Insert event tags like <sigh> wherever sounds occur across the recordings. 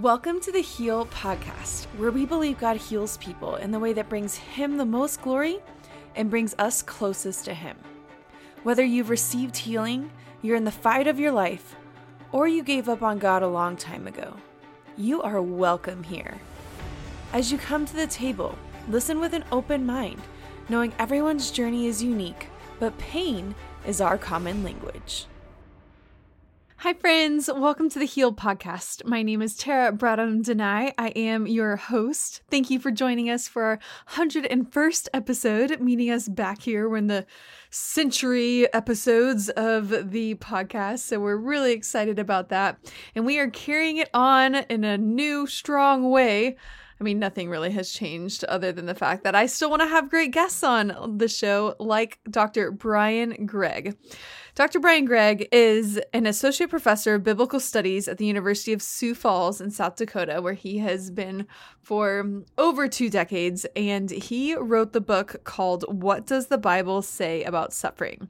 Welcome to the Heal Podcast, where we believe God heals people in the way that brings Him the most glory and brings us closest to Him. Whether you've received healing, you're in the fight of your life, or you gave up on God a long time ago, you are welcome here. As you come to the table, listen with an open mind, knowing everyone's journey is unique, but pain is our common language. Hi, friends. Welcome to the Heal Podcast. My name is Tera Bradham Denai. I am your host. Thank you for joining us for our 101st episode, meeting us back here. We're in the century episodes of the podcast. So we're really excited about that. And we are carrying it on in a new, strong way. I mean, nothing really has changed other than the fact that I still want to have great guests on the show, like Dr. Brian Gregg. Dr. Brian Gregg is an associate professor of biblical studies at the University of Sioux Falls in South Dakota, where he has been for over two decades. And he wrote the book called What Does the Bible Say About Suffering?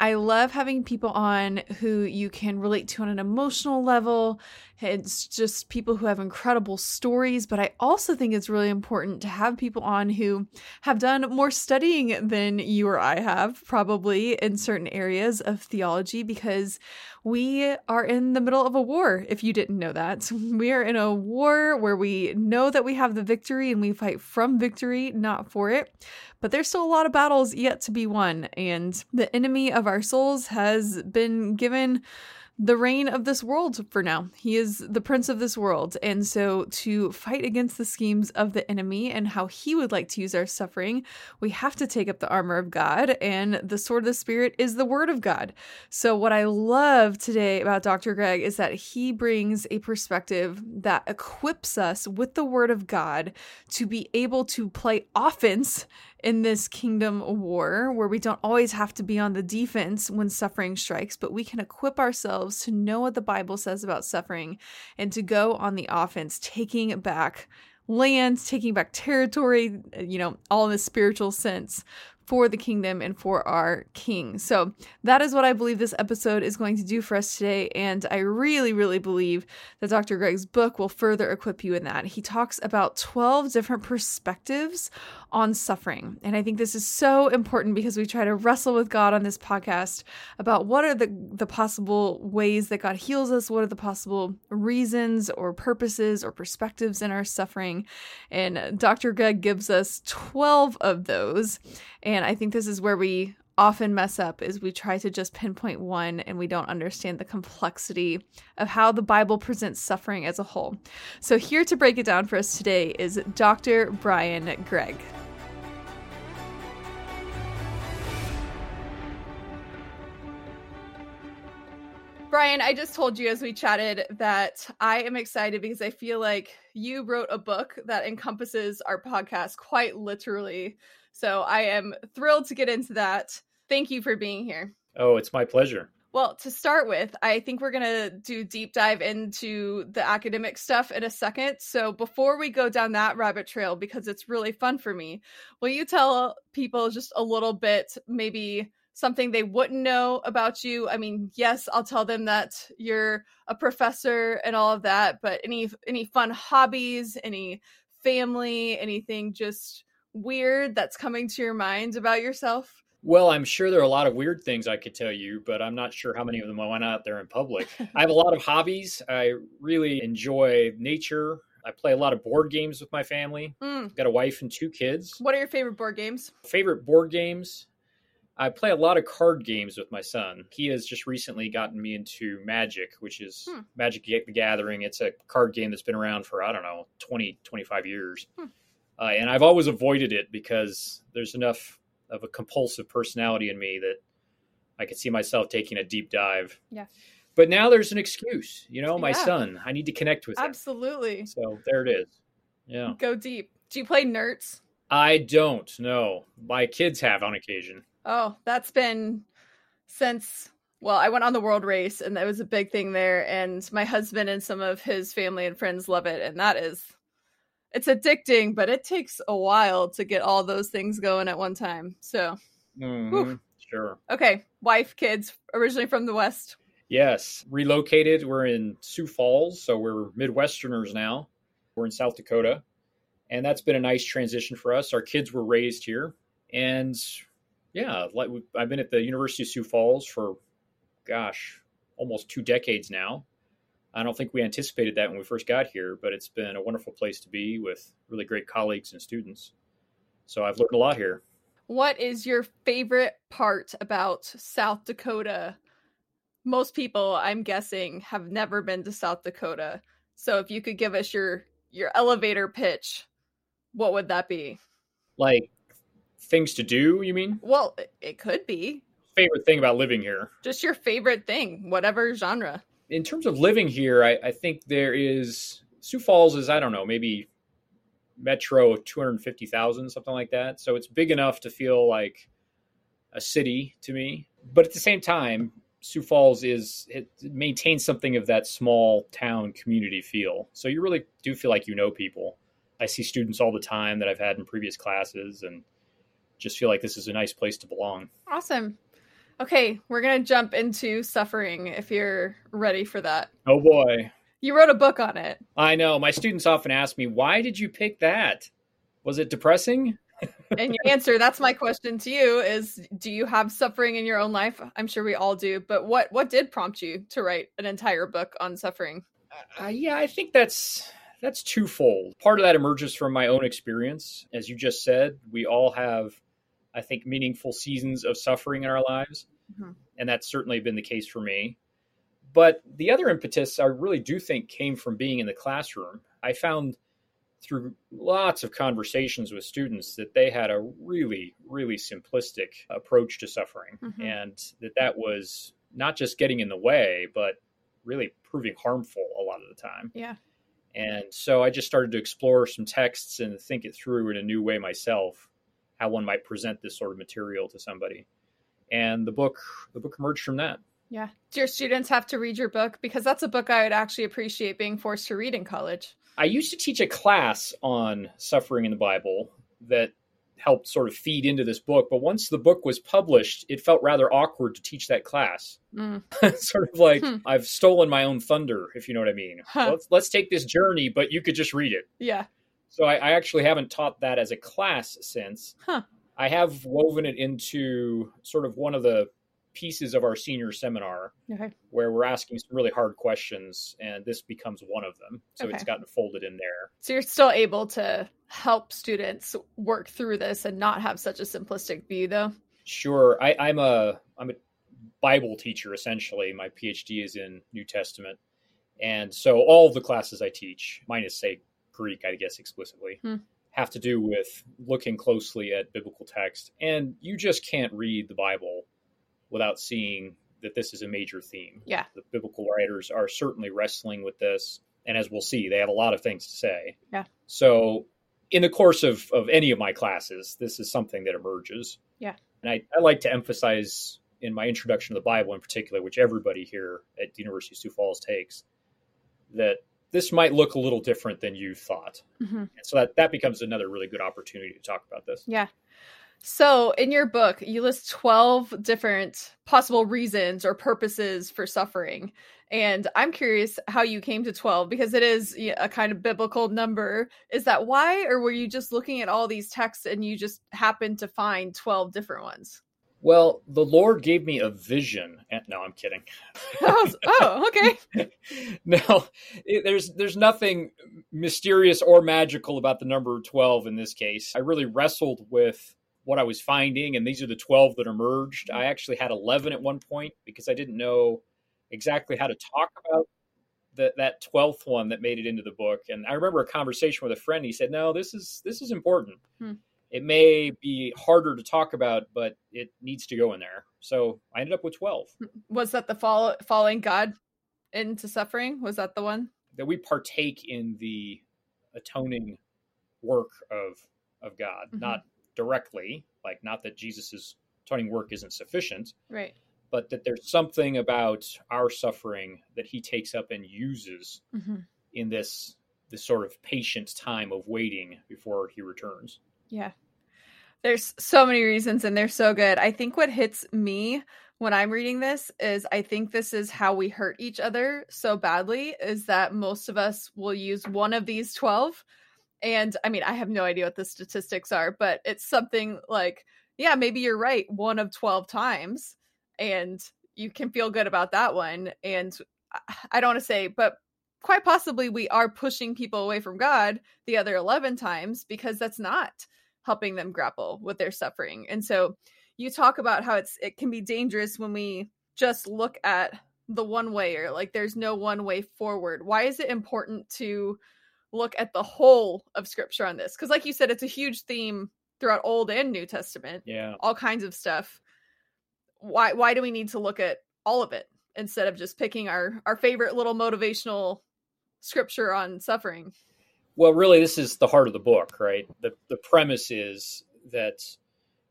I love having people on who you can relate to on an emotional level. It's just people who have incredible stories, but I also think it's really important to have people on who have done more studying than you or I have, probably in certain areas of theology, because we are in the middle of a war, if you didn't know that. <laughs> We are in a war where we know that we have the victory and we fight from victory, not for it. But there's still a lot of battles yet to be won, and the enemy of our souls has been given the reign of this world for now. He is the prince of this world. And so, to fight against the schemes of the enemy and how he would like to use our suffering, we have to take up the armor of God. And the sword of the Spirit is the word of God. So, what I love today about Dr. Gregg is that he brings a perspective that equips us with the word of God to be able to play offense in this kingdom war where we don't always have to be on the defense when suffering strikes, but we can equip ourselves to know what the Bible says about suffering and to go on the offense, taking back lands, taking back territory, you know, all in the spiritual sense for the kingdom and for our king. So that is what I believe this episode is going to do for us today. And I really, really believe that Dr. Gregg's book will further equip you in that. He talks about 12 different perspectives on suffering. And I think this is so important because we try to wrestle with God on this podcast about what are the, the possible ways that God heals us, what are the possible reasons or purposes or perspectives in our suffering. And Dr. Gregg gives us 12 of those. And I think this is where we often mess up is we try to just pinpoint one and we don't understand the complexity of how the Bible presents suffering as a whole. So here to break it down for us today is Dr. Brian Gregg. Brian, I just told you as we chatted that I am excited because I feel like you wrote a book that encompasses our podcast quite literally. So I am thrilled to get into that. Thank you for being here. Oh, it's my pleasure. Well, to start with, I think we're going to do deep dive into the academic stuff in a second. So before we go down that rabbit trail, because it's really fun for me, will you tell people just a little bit, maybe something they wouldn't know about you? I mean, yes, I'll tell them that you're a professor and all of that, but any any fun hobbies, any family, anything just weird that's coming to your mind about yourself? Well, I'm sure there are a lot of weird things I could tell you, but I'm not sure how many of them I went out there in public. <laughs> I have a lot of hobbies. I really enjoy nature. I play a lot of board games with my family. Mm. Got a wife and two kids. What are your favorite board games? Favorite board games? I play a lot of card games with my son. He has just recently gotten me into Magic, which is hmm. Magic the Gathering. It's a card game that's been around for, I don't know, 20, 25 years. Hmm. Uh, and I've always avoided it because there's enough of a compulsive personality in me that I could see myself taking a deep dive. Yeah. But now there's an excuse, you know, my yeah. son. I need to connect with him. Absolutely. So there it is. Yeah. Go deep. Do you play Nertz? I don't. No, my kids have on occasion. Oh, that's been since well, I went on the world race and that was a big thing there and my husband and some of his family and friends love it and that is it's addicting, but it takes a while to get all those things going at one time. So, mm-hmm. sure. Okay, wife, kids, originally from the West. Yes, relocated. We're in Sioux Falls, so we're Midwesterners now. We're in South Dakota, and that's been a nice transition for us. Our kids were raised here, and yeah, like I've been at the University of Sioux Falls for, gosh, almost two decades now. I don't think we anticipated that when we first got here, but it's been a wonderful place to be with really great colleagues and students. So I've learned a lot here. What is your favorite part about South Dakota? Most people i'm guessing have never been to south dakota. So if you could give us your your elevator pitch what would that be? Like things to do you mean? Well it, it could be. Favorite thing about living here. Just your favorite thing whatever genre in terms of living here i, I think there is sioux falls is i don't know maybe metro 250000 something like that so it's big enough to feel like a city to me but at the same time Sioux Falls is it maintains something of that small town community feel. So you really do feel like you know people. I see students all the time that I've had in previous classes and just feel like this is a nice place to belong. Awesome. Okay, we're going to jump into suffering if you're ready for that. Oh boy. You wrote a book on it. I know. My students often ask me, "Why did you pick that? Was it depressing?" <laughs> and your answer that's my question to you is do you have suffering in your own life i'm sure we all do but what what did prompt you to write an entire book on suffering uh, yeah i think that's that's twofold part of that emerges from my own experience as you just said we all have i think meaningful seasons of suffering in our lives mm-hmm. and that's certainly been the case for me but the other impetus i really do think came from being in the classroom i found through lots of conversations with students that they had a really, really simplistic approach to suffering, mm-hmm. and that that was not just getting in the way, but really proving harmful a lot of the time. Yeah. And so I just started to explore some texts and think it through in a new way myself, how one might present this sort of material to somebody. And the book, the book emerged from that. Yeah. Do your students have to read your book? Because that's a book I would actually appreciate being forced to read in college. I used to teach a class on suffering in the Bible that helped sort of feed into this book. But once the book was published, it felt rather awkward to teach that class. Mm. <laughs> sort of like hmm. I've stolen my own thunder, if you know what I mean. Huh. Let's, let's take this journey, but you could just read it. Yeah. So I, I actually haven't taught that as a class since. Huh. I have woven it into sort of one of the pieces of our senior seminar okay. where we're asking some really hard questions, and this becomes one of them. So okay. it's gotten folded in there. So you're still able to help students work through this and not have such a simplistic view, though. Sure, I, I'm a I'm a Bible teacher essentially. My PhD is in New Testament, and so all the classes I teach, minus say Greek, I guess explicitly. Hmm have to do with looking closely at biblical text. And you just can't read the Bible without seeing that this is a major theme. Yeah. The biblical writers are certainly wrestling with this. And as we'll see, they have a lot of things to say. Yeah. So, in the course of, of any of my classes, this is something that emerges. Yeah. And I, I like to emphasize in my introduction to the Bible in particular, which everybody here at the University of Sioux Falls takes, that this might look a little different than you thought. Mm-hmm. And so that, that becomes another really good opportunity to talk about this. Yeah. So, in your book, you list 12 different possible reasons or purposes for suffering. And I'm curious how you came to 12 because it is a kind of biblical number. Is that why? Or were you just looking at all these texts and you just happened to find 12 different ones? Well, the Lord gave me a vision. No, I'm kidding. oh, oh, <laughs> okay. no, it, there's there's nothing mysterious or magical about the number 12 in this case. I really wrestled with what I was finding, and these are the 12 that emerged. I actually had 11 at one point because I didn't know exactly how to talk about the, that 12th one that made it into the book. And I remember a conversation with a friend. He said, "No, this is this is important. Hmm. It may be harder to talk about, but it needs to go in there." So I ended up with 12. Was that the fall, following God into suffering? Was that the one that we partake in the atoning work of of God, mm-hmm. not directly, like not that Jesus's atoning work isn't sufficient, right? But that there's something about our suffering that he takes up and uses mm-hmm. in this this sort of patient time of waiting before he returns. Yeah. There's so many reasons and they're so good. I think what hits me when I'm reading this is I think this is how we hurt each other so badly is that most of us will use one of these 12 and I mean I have no idea what the statistics are but it's something like yeah maybe you're right one of 12 times and you can feel good about that one and I don't want to say but quite possibly we are pushing people away from God the other 11 times because that's not helping them grapple with their suffering and so you talk about how it's it can be dangerous when we just look at the one way or like there's no one way forward. Why is it important to look at the whole of scripture on this? Because like you said, it's a huge theme throughout Old and New Testament. Yeah. All kinds of stuff. Why why do we need to look at all of it instead of just picking our our favorite little motivational scripture on suffering? Well, really this is the heart of the book, right? The the premise is that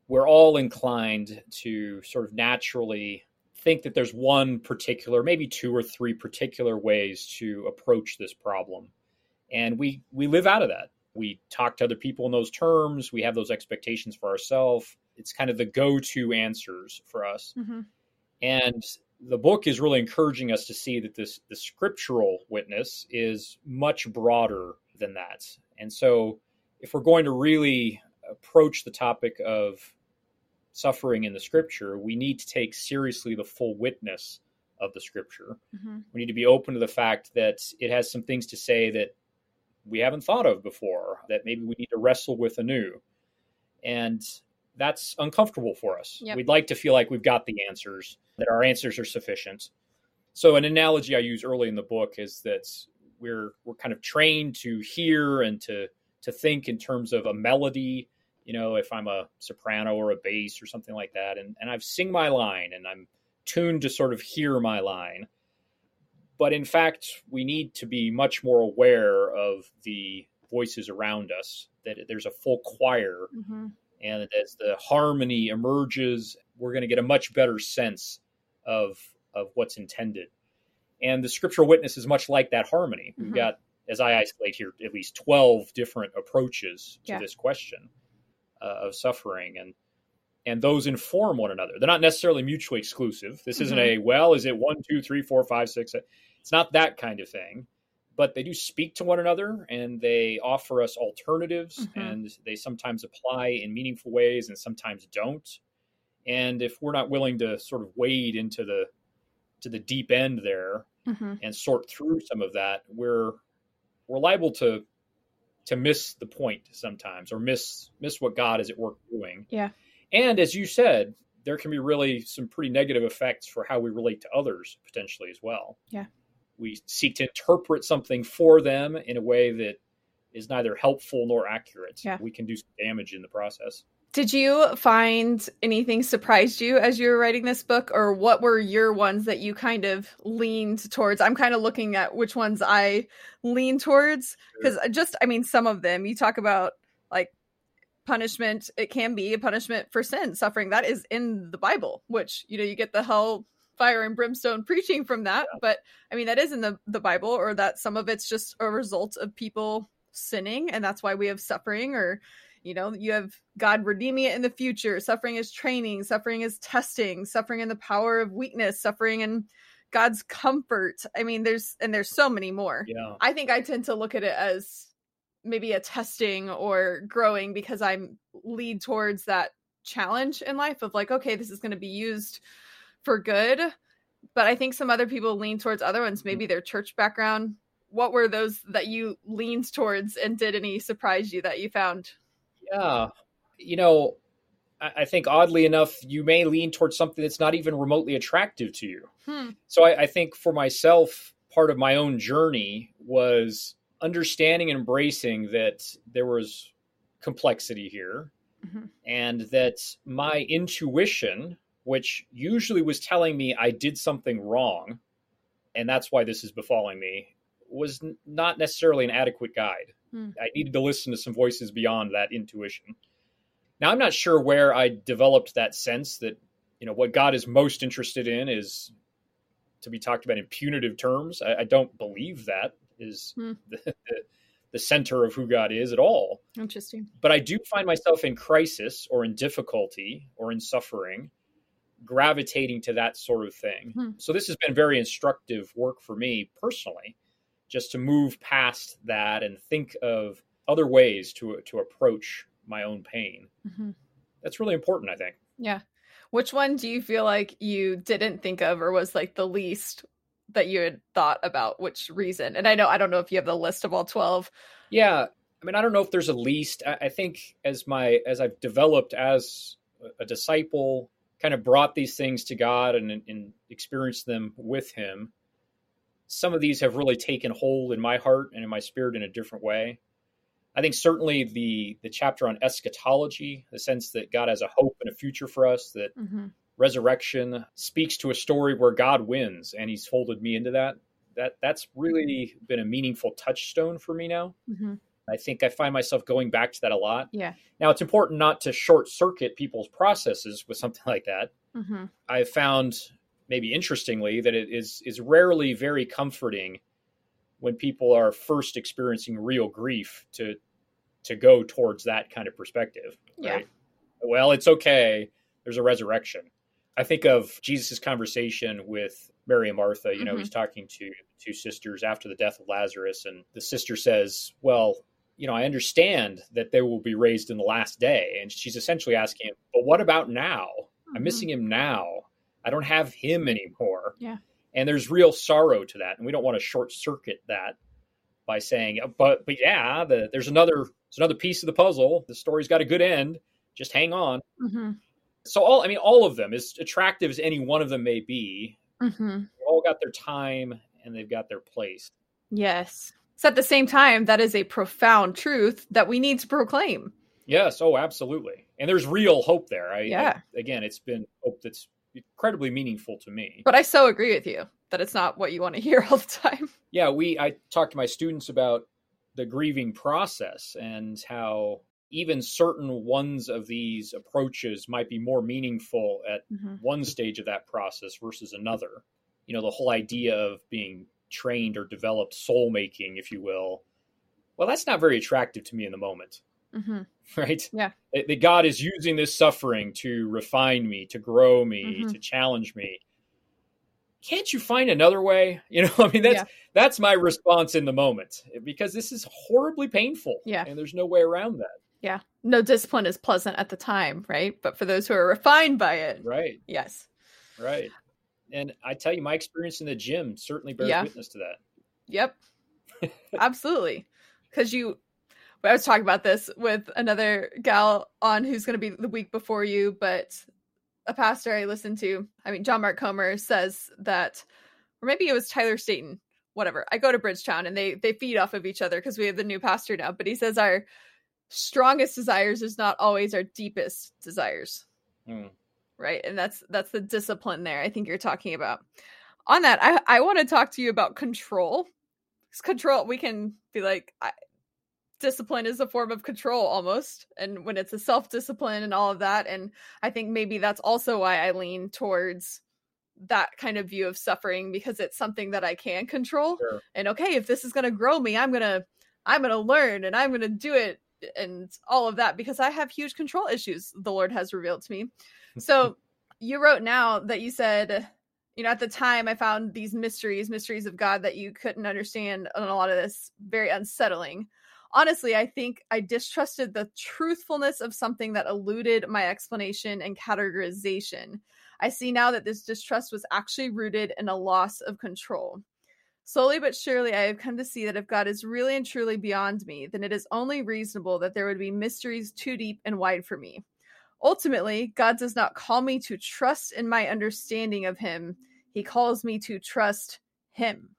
we're all inclined to sort of naturally think that there's one particular, maybe two or three particular ways to approach this problem. And we we live out of that. We talk to other people in those terms, we have those expectations for ourselves. It's kind of the go-to answers for us. Mm-hmm. And the book is really encouraging us to see that this the scriptural witness is much broader than that. And so if we're going to really approach the topic of suffering in the scripture, we need to take seriously the full witness of the scripture. Mm-hmm. We need to be open to the fact that it has some things to say that we haven't thought of before, that maybe we need to wrestle with anew. And that's uncomfortable for us. Yep. We'd like to feel like we've got the answers, that our answers are sufficient. So an analogy I use early in the book is that we're we're kind of trained to hear and to to think in terms of a melody you know, if I'm a soprano or a bass or something like that, and, and I've sing my line and I'm tuned to sort of hear my line. But in fact, we need to be much more aware of the voices around us, that there's a full choir. Mm-hmm. And as the harmony emerges, we're going to get a much better sense of, of what's intended. And the scriptural witness is much like that harmony. We've mm-hmm. got, as I isolate here, at least 12 different approaches to yeah. this question uh, of suffering and and those inform one another. They're not necessarily mutually exclusive. This mm-hmm. isn't a well, is it one, two, three, four, five, six? It's not that kind of thing. But they do speak to one another and they offer us alternatives mm-hmm. and they sometimes apply in meaningful ways and sometimes don't. And if we're not willing to sort of wade into the to the deep end there mm-hmm. and sort through some of that, we're we're liable to to miss the point sometimes or miss miss what God is at work doing. Yeah. And as you said, there can be really some pretty negative effects for how we relate to others potentially as well. Yeah. We seek to interpret something for them in a way that is neither helpful nor accurate. Yeah. We can do some damage in the process. Did you find anything surprised you as you were writing this book, or what were your ones that you kind of leaned towards? I'm kind of looking at which ones I lean towards because just, I mean, some of them you talk about like punishment, it can be a punishment for sin, suffering that is in the Bible, which, you know, you get the hell fire and brimstone preaching from that yeah. but i mean that is in the the bible or that some of it's just a result of people sinning and that's why we have suffering or you know you have god redeeming it in the future. Suffering is training. Suffering is testing. Suffering in the power of weakness. Suffering in god's comfort. I mean there's and there's so many more. Yeah. I think i tend to look at it as maybe a testing or growing because i'm lead towards that challenge in life of like okay this is going to be used for good. But i think some other people lean towards other ones. Mm-hmm. Maybe their church background. What were those that you leaned towards and did any surprise you that you found yeah. You know, I think oddly enough, you may lean towards something that's not even remotely attractive to you. Hmm. So I, I, think for myself, part of my own journey was understanding and embracing that there was complexity here mm-hmm. and that my intuition, which usually was telling me I did something wrong, and that's why this is befalling me, was not necessarily an adequate guide. Hmm. I needed to listen to some voices beyond that intuition. Now, I'm not sure where I developed that sense that, you know, what God is most interested in is to be talked about in punitive terms. I, I don't believe that is hmm. <laughs> the, the, center of who God is at all. Interesting. But I do find myself in crisis or in difficulty or in suffering, gravitating to that sort of thing. Hmm. So this has been very instructive work for me personally, just to move past that and think of other ways to to approach my own pain. Mm-hmm. That's really important, I think. Yeah. Which one do you feel like you didn't think of or was like the least that you had thought about which reason? And I know I don't know if you have the list of all 12. Yeah. I mean, I don't know if there's a least. I, I think as my as I've developed as a disciple, kind of brought these things to God and, and experienced them with Him. Some of these have really taken hold in my heart and in my spirit in a different way. I think certainly the the chapter on eschatology, the sense that God has a hope and a future for us, that mm-hmm. resurrection speaks to a story where God wins, and He's folded me into that. That that's really been a meaningful touchstone for me now. Mm-hmm. I think I find myself going back to that a lot. Yeah. Now it's important not to short circuit people's processes with something <laughs> like that. Mm-hmm. I've found maybe interestingly that it is is rarely very comforting when people are first experiencing real grief to to go towards that kind of perspective. Right? Yeah. Well, it's okay. There's a resurrection. I think of Jesus' conversation with Mary and Martha. You know, mm-hmm. he's talking to two sisters after the death of Lazarus, and the sister says, Well, you know, I understand that they will be raised in the last day. And she's essentially asking him, But what about now? Mm-hmm. I'm missing him now. I don't have him anymore. Yeah. And there's real sorrow to that. And we don't want to short circuit that by saying, but but yeah, the, there's another there's another piece of the puzzle. The story's got a good end. Just hang on. Mm-hmm. So all I mean, all of them, as attractive as any one of them may be, mm-hmm. all got their time and they've got their place. Yes. So at the same time, that is a profound truth that we need to proclaim. Yes. Oh, absolutely. And there's real hope there. I, yeah. I, again, it's been hope that's incredibly meaningful to me. But I so agree with you that it's not what you want to hear all the time. <laughs> Yeah, we I talk to my students about the grieving process and how even certain ones of these approaches might be more meaningful at mm-hmm. one stage of that process versus another. You know, the whole idea of being trained or developed soul making, if you will. Well, that's not very attractive to me in the moment. Mm-hmm. <laughs> Right? Yeah. That God is using this suffering to refine me, to grow me, mm-hmm. to challenge me can't you find another way? <laughs> You know, I mean, that's yeah. that's my response in the moment because this is horribly painful. Yeah, and there's no way around that. Yeah, no discipline is pleasant at the time, right? But for those who are refined by it, right? Yes, right. And I tell you, my experience in the gym certainly bears yeah. witness to that. Yep, <laughs> absolutely. Because you, I was talking about this with another gal on who's going to be the week before you, but a pastor I listened to, I mean, John Mark Comer says that, or maybe it was Tyler Staton, whatever. I go to Bridgetown and they they feed off of each other because we have the new pastor now. But he says our strongest desires is not always our deepest desires, mm. right? And that's that's the discipline there. I think you're talking about. On that, I I want to talk to you about control. Control, we can be like, I, discipline is a form of control almost and when it's a self-discipline and all of that and i think maybe that's also why i lean towards that kind of view of suffering because it's something that i can control sure. and okay if this is going to grow me i'm going to i'm going to learn and i'm going to do it and all of that because i have huge control issues the lord has revealed to me so <laughs> you wrote now that you said you know at the time i found these mysteries mysteries of god that you couldn't understand and a lot of this very unsettling honestly, I think I distrusted the truthfulness of something that eluded my explanation and categorization. I see now that this distrust was actually rooted in a loss of control. Slowly but surely, I have come to see that if God is really and truly beyond me, then it is only reasonable that there would be mysteries too deep and wide for me. Ultimately, God does not call me to trust in my understanding of Him, He calls me to trust Him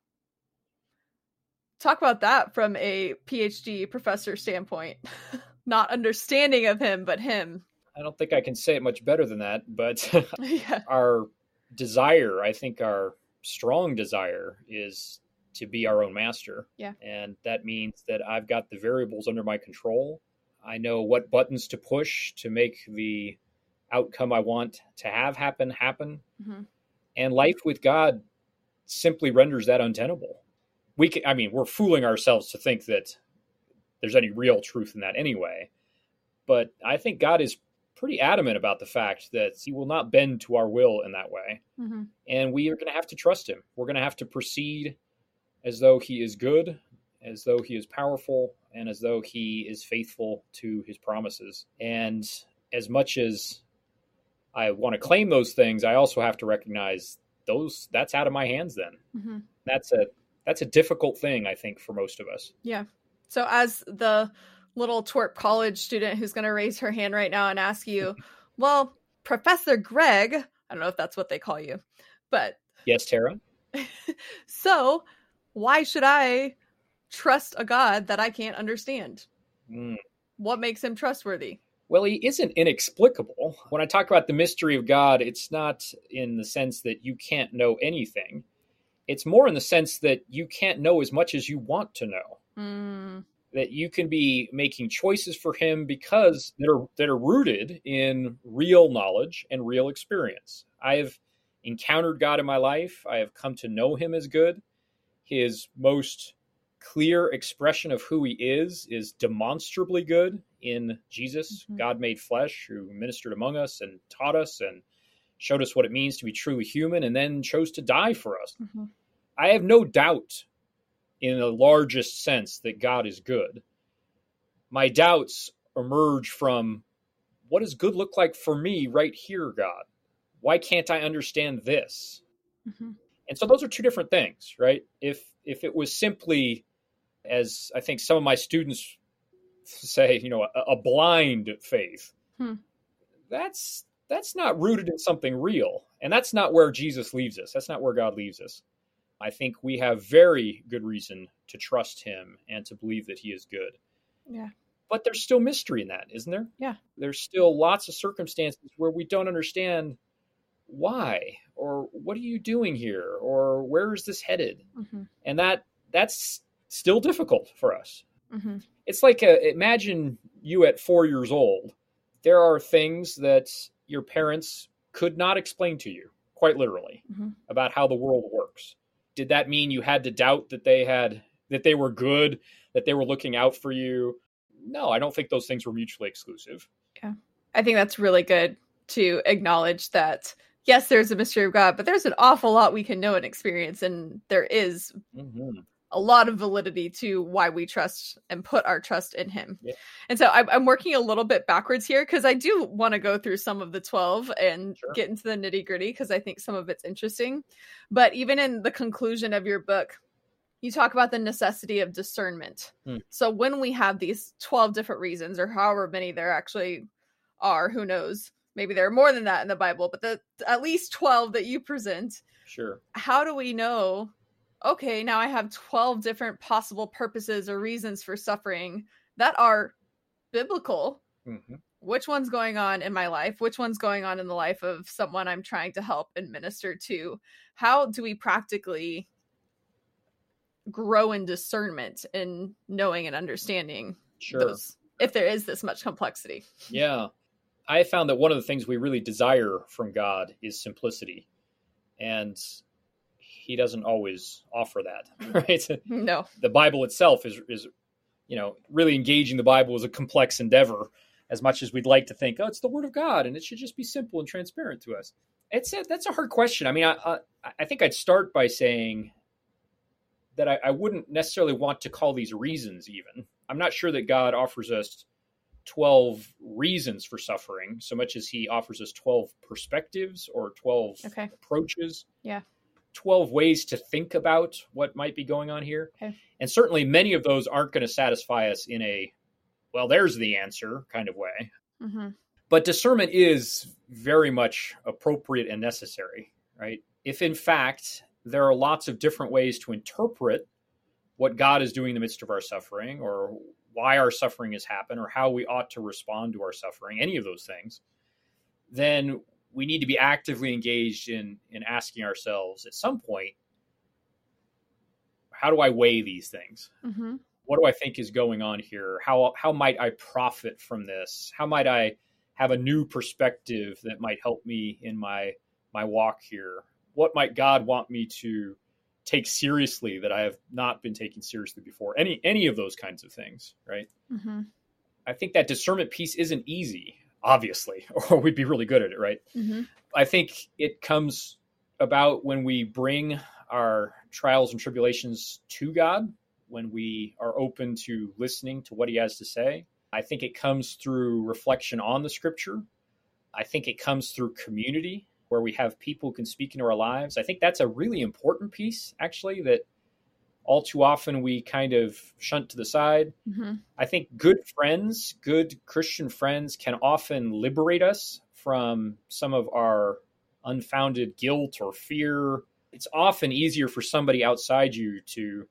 talk about that from a PhD professor standpoint. <laughs> Not understanding of him, but him. I don't think I can say it much better than that, but <laughs> <laughs> yeah. our desire, I think our strong desire is to be our own master. Yeah. And that means that I've got the variables under my control. I know what buttons to push to make the outcome I want to have happen happen. Mm-hmm. And life with God simply renders that untenable we can, I mean, we're fooling ourselves to think that there's any real truth in that anyway. But I think God is pretty adamant about the fact that he will not bend to our will in that way. Mm-hmm. And we are going to have to trust him. We're going to have to proceed as though he is good, as though he is powerful, and as though he is faithful to his promises. And as much as I want to claim those things, I also have to recognize those that's out of my hands then. Mm-hmm. That's a that's a difficult thing I think for most of us. Yeah. So as the little twerp college student who's going to raise her hand right now and ask you, <laughs> well, Professor Gregg, I don't know if that's what they call you, but. Yes, Tera. <laughs> so why should I trust a God that I can't understand? Mm. What makes him trustworthy? Well, he isn't inexplicable. When I talk about the mystery of God, it's not in the sense that you can't know anything. It's more in the sense that you can't know as much as you want to know. Mm that you can be making choices for him because that are that are rooted in real knowledge and real experience. I have encountered God in my life. I have come to know him as good. His most clear expression of who he is is demonstrably good in Jesus, mm-hmm. God made flesh, who ministered among us and taught us and showed us what it means to be truly human and then chose to die for us. Mm-hmm. I have no doubt in the largest sense that God is good. My doubts emerge from what does good look like for me right here, God? Why can't I understand this? Mm-hmm. And so those are two different things, right? If if it was simply as I think some of my students say, you know, a, a blind faith, hmm. that's that's not rooted in something real. And that's not where Jesus leaves us. That's not where God leaves us. I think we have very good reason to trust him and to believe that he is good. Yeah. But there's still mystery in that, isn't there? Yeah. There's still lots of circumstances where we don't understand why or what are you doing here or where is this headed? Mm-hmm. And that that's still difficult for us. Mm-hmm. It's like a, imagine you at 4 years old. There are things that your parents could not explain to you, quite literally, mm-hmm. about how the world works did that mean you had to doubt that they had that they were good, that they were looking out for you? No, I don't think those things were mutually exclusive. Yeah. I think that's really good to acknowledge that yes, there's a mystery of God, but there's an awful lot we can know and experience, and there is mm-hmm a lot of validity to why we trust and put our trust in him. Yeah. And so I'm, I'm, working a little bit backwards here because I do want to go through some of the 12 and sure. get into the nitty gritty because I think some of it's interesting. But even in the conclusion of your book, you talk about the necessity of discernment. Hmm. So when we have these 12 different reasons, or however many there actually are, who knows? Maybe there are more than that in the Bible, but the at least 12 that you present. Sure. How do we know okay, now I have 12 different possible purposes or reasons for suffering that are biblical. Mm-hmm. Which one's going on in my life? Which one's going on in the life of someone I'm trying to help and minister to? How do we practically grow in discernment and knowing and understanding sure. those if there is this much complexity? Yeah. I found that one of the things we really desire from God is simplicity. And he doesn't always offer that, <laughs> right? No. The Bible itself is is you know really engaging the Bible is a complex endeavor. As much as we'd like to think, oh, it's the Word of God, and it should just be simple and transparent to us. It's a, that's a hard question. I mean, I, I, I think I'd start by saying that I, I wouldn't necessarily want to call these reasons. Even I'm not sure that God offers us 12 reasons for suffering so much as he offers us 12 perspectives or 12 okay. approaches. Yeah. 12 ways to think about what might be going on here. Okay. And certainly many of those aren't going to satisfy us in a, well, there's the answer kind of way. Mm-hmm. But discernment is very much appropriate and necessary, right? If in fact there are lots of different ways to interpret what God is doing in the midst of our suffering or why our suffering has happened or how we ought to respond to our suffering, any of those things, then we need to be actively engaged in in asking ourselves at some point how do i weigh these things mm-hmm. what do i think is going on here how how might i profit from this how might i have a new perspective that might help me in my my walk here what might god want me to take seriously that I have not been taking seriously before. Any any of those kinds of things, right? Mm-hmm. I think that discernment piece isn't easy, obviously, <laughs> or we'd be really good at it, right? Mm-hmm. I think it comes about when we bring our trials and tribulations to God, when we are open to listening to what He has to say. I think it comes through reflection on the Scripture. I think it comes through community where we have people who can speak into our lives. I think that's a really important piece, actually, that all too often we kind of shunt to the side. Mm-hmm. I think good friends, good Christian friends, can often liberate us from some of our unfounded guilt or fear. It's often easier for somebody outside you to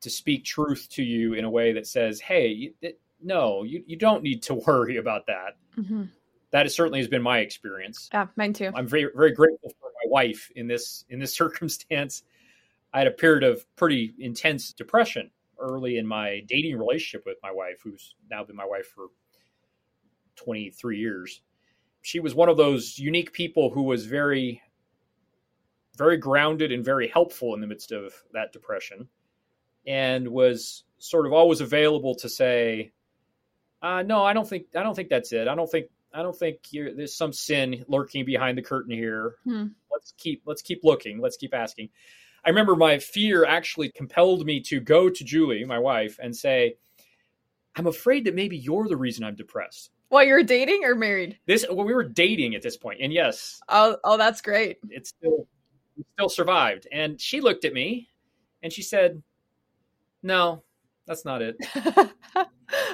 to speak truth to you in a way that says, "Hey, no, you, you don't need to <laughs> worry about that." Mm-hmm that certainly has been my experience. Yeah, mine too. I'm very very grateful for my wife in this in this <laughs> circumstance. I had a period of pretty intense depression early in my dating relationship with my wife, who's now been my wife for 23 years. She was one of those unique people who was very very grounded and very helpful in the midst of that depression and was sort of always available to say uh, no, I don't think I don't think that's it. I don't think I don't think there's some sin lurking behind the curtain here. Hmm. Let's keep let's keep looking. Let's keep asking. I remember my fear actually compelled me to go to Julie, my wife, and say, "I'm afraid that maybe you're the reason I'm depressed." While you were dating or married? This well, we were dating at this point, and yes. Oh, oh, that's great. It still it still survived, and she looked at me, and she said, "No, that's not it." <laughs> oh,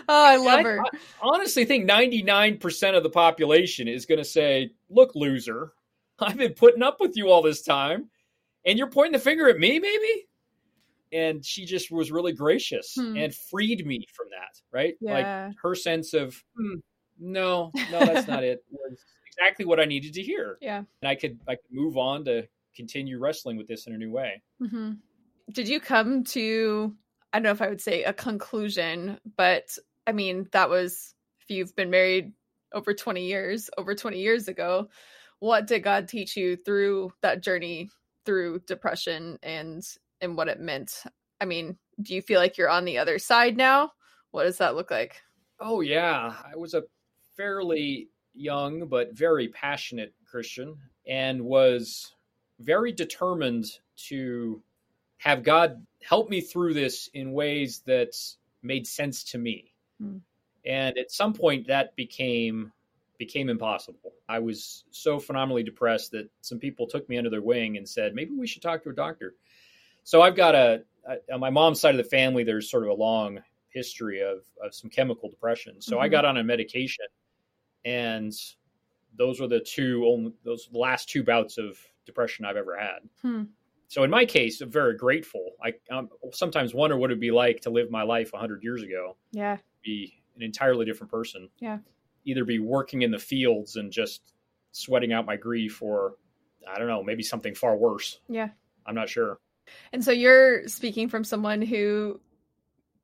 I love her. I honestly think 99% of the population is going to say, Look, loser, <laughs> I've been putting up with you all this time, and you're pointing the finger at me, maybe? And she just was really gracious hmm. and freed me from that, right? Yeah. Like her sense of, hmm, no, no, <laughs> that's not it, was exactly what I needed to hear. Yeah. And I could, I could move on to continue wrestling with this in a new way. Mm-hmm. Did you come to I don't know if I would say a conclusion, but I mean, that was if you've been married over 20 years, over 20 years ago, what did God teach you through that journey through depression and and what it meant? I mean, do you feel like you're on the other side now? What does that look like? Oh yeah, I was a fairly young but very passionate Christian and was very determined to have God help me through this in ways that made sense to me. Mm. And at some point that became became impossible. I was so phenomenally depressed that some people took me under their wing and said, maybe we should talk to a doctor. So I've got a, a on my mom's side of the family, there's sort of a long history of, of some chemical depression. So mm-hmm. I got on a medication and those were the two only those last two bouts of depression I've ever had. Hmm. So in my case, I'm very grateful. I um, sometimes wonder what it'd be like to live my life 100 years ago. Yeah. Be an entirely different person. Yeah. Either be working in the fields and just sweating out my grief or I don't know, maybe something far worse. Yeah. I'm not sure. And so you're speaking from someone who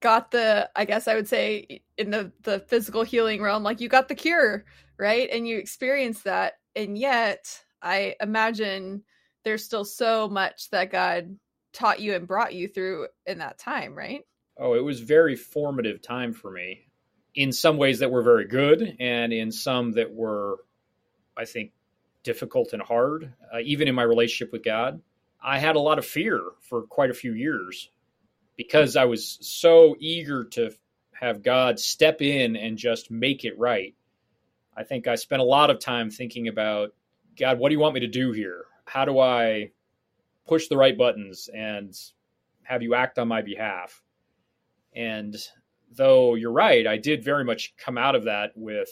got the I guess I would say in the the physical healing realm like you got the cure, right? And you experienced that and yet I imagine there's still so much that God taught you and brought you through in that time, right? Oh, it was very formative time for me. In some ways that were very good, and in some that were, I think, difficult and hard. Uh, even in my relationship with God, I had a lot of fear for quite a few years because I was so eager to have God step in and just make it right. I think I spent a lot of time thinking about God, what do you want me to do here? how do I push the right buttons and have you act on my behalf? And though you're right, I did very much come out of that with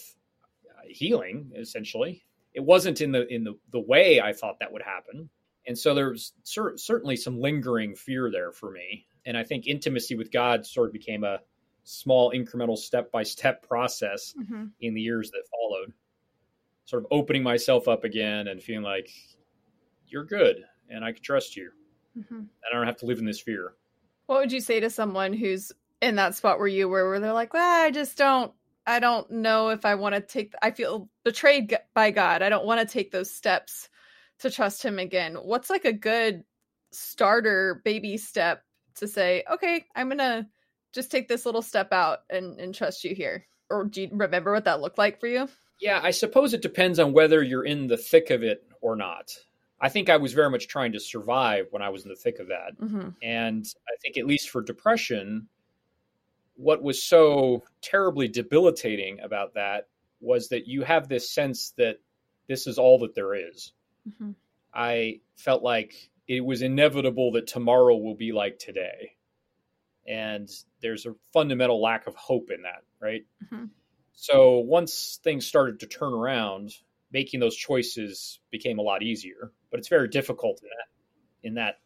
healing essentially. It wasn't in the in the, the way I thought that would happen. And so there's cer- certainly some lingering fear there for me. And I think intimacy with God sort of became a small incremental step by step process mm-hmm. in the years that followed. Sort of opening myself up again and feeling like, you're good and I can trust you. Mm-hmm. I don't have to live in this fear. What would you say to someone who's in that spot where you were, where they're like, well, I just don't, I don't know if I want to take, I feel betrayed by God. I don't want to take those steps to trust him again. What's like a good starter baby step to say, okay, I'm gonna just take this little step out and, and trust you here? Or do you remember what that looked like for you? Yeah, I suppose it depends on whether you're in the thick of it or not. I think I was very much trying to survive when I was in the thick of that. Mm-hmm. And I think, at least for depression, what was so terribly debilitating about that was that you have this sense that this is all that there is. Mm-hmm. I felt like it was inevitable that tomorrow will be like today. And there's a fundamental lack of hope in that, right? Mm-hmm. So once things started to turn around, making those choices became a lot easier. But it's very difficult in that in that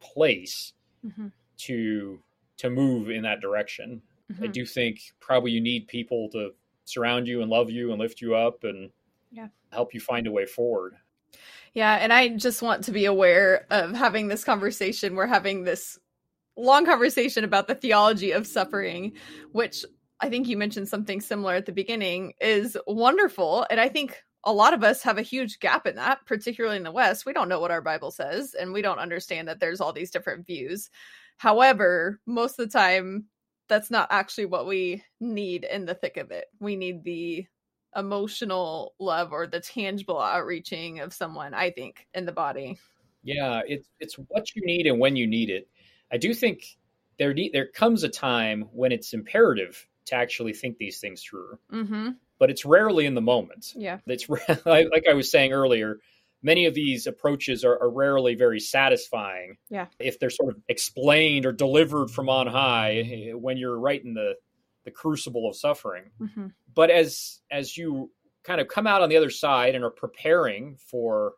place mm-hmm. to to move in that direction. Mm-hmm. I do think probably you need people to surround you and love you and lift you up and yeah. help you find a way forward. Yeah, and I just want to be aware of having this conversation. We're having this long conversation about the theology of suffering, which I think you mentioned something similar at the beginning, is wonderful. And I think a lot of us have a huge gap in that, particularly in the West. We don't know what our Bible says, and we don't understand that there's all these different views. However, most of the time, that's not actually what we need in the thick of it. We need the emotional love or the tangible outreaching of someone, I think, in the body. Yeah, it's it's what you need and when you need it. I do think there there comes a time when it's imperative to actually think these things through. Mm-hmm. But it's rarely in the moment. Yeah, it's <laughs> like I was saying earlier. Many of these approaches are, are rarely very satisfying. Yeah, if they're sort of explained or delivered from on high when you're right in the the crucible of suffering. Mm-hmm. But as as you kind of come out on the other side and are preparing for,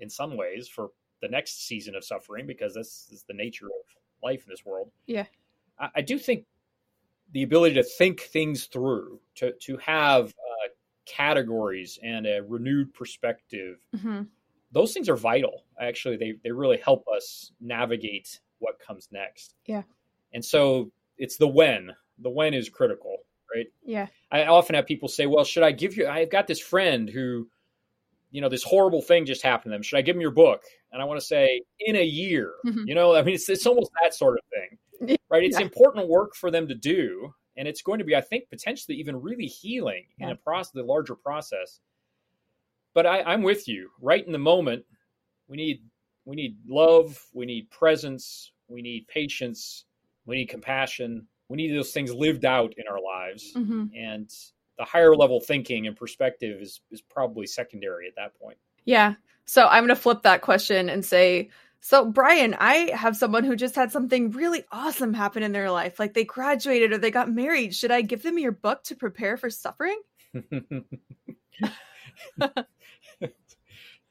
in some ways, for the next season of suffering, because this is the nature of life in this world. Yeah, I, I do think the ability to think things through, to to have uh, categories and a renewed perspective. Mm-hmm. Those things are vital. Actually, they they really help us navigate what comes next. Yeah. And so it's the when the when is critical, right? Yeah. I often have people say, "Well, should I give you? I've got this friend who, you know, this horrible thing just happened to them. Should I give them your book?" And I want to say, "In a year." Mm-hmm. You know, I mean, it's it's almost that sort of thing, right? It's yeah. important work for them to do, and it's going to be, I think, potentially even really healing yeah. in a process, the larger process. But I, I'm with you. Right in the moment, we need we need love, we need presence, we need patience, we need compassion. We need those things lived out in our lives. Mm-hmm. and the higher level thinking and perspective is is probably secondary at that point. Yeah. So i'm going to flip that question and say so brian i have someone who just had something really awesome happen in their life. Like they graduated or they got married. Should i give them your book to prepare for suffering <laughs> <laughs> <laughs>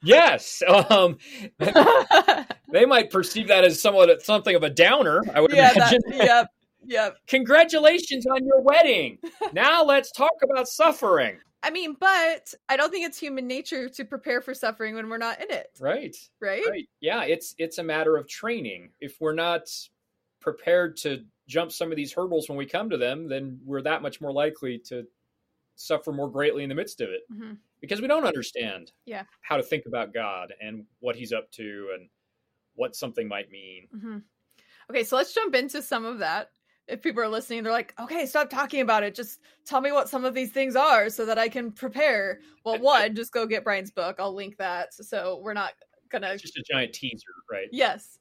yes um, <laughs> they might perceive that as somewhat something of a downer i would yeah, imagine that, <laughs> yep Yep. Congratulations on your wedding. <laughs> now let's talk about suffering. I mean, but I don't think it's human nature to prepare for suffering when we're not in it. Right. Right? Right. Yeah, it's it's a matter of training. If we're not prepared to jump some of these hurdles when we come to them, then we're that much more likely to suffer more greatly in the midst of it. Mm-hmm. Because we don't understand yeah. how to think about God and what he's up to and what something might mean. Mm-hmm. Okay, so let's jump into some of that if people are listening, they're like, okay, stop talking about it. Just tell me what some of these things are so that I can prepare. Well, <laughs> one, just go get Brian's book. I'll link that. So we're not gonna it's just a giant teaser, right? Yes.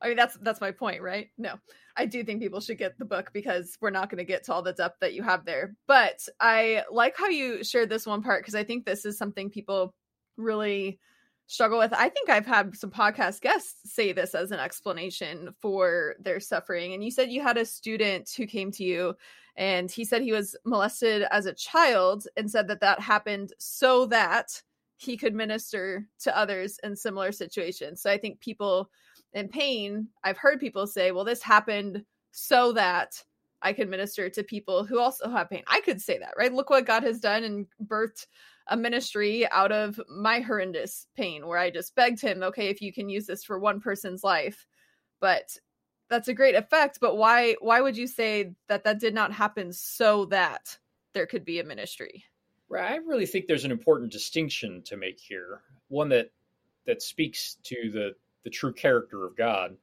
I mean that's that's my point, right? No. I do think people should get the book because we're not going to get to all the depth that you have there. But I like how you shared this one part because I think this is something people really struggle with. I think I've had some podcast guests say this as an explanation for their suffering. And you said you had a student who came to you and he said he was molested as a child and said that that happened so that he could minister to others in similar situations. So I think people in pain, I've heard people say, well, this happened so that I could minister to people who also have pain. I could say that, right? Look what God has done and birthed a ministry out of my horrendous pain where I just begged him, okay, if you can use this for one person's life. But that's a great effect, but why why would you say that that did not happen so that there could be a ministry? Right. I really think there's an important distinction to make here. One that that speaks to the the true character of God.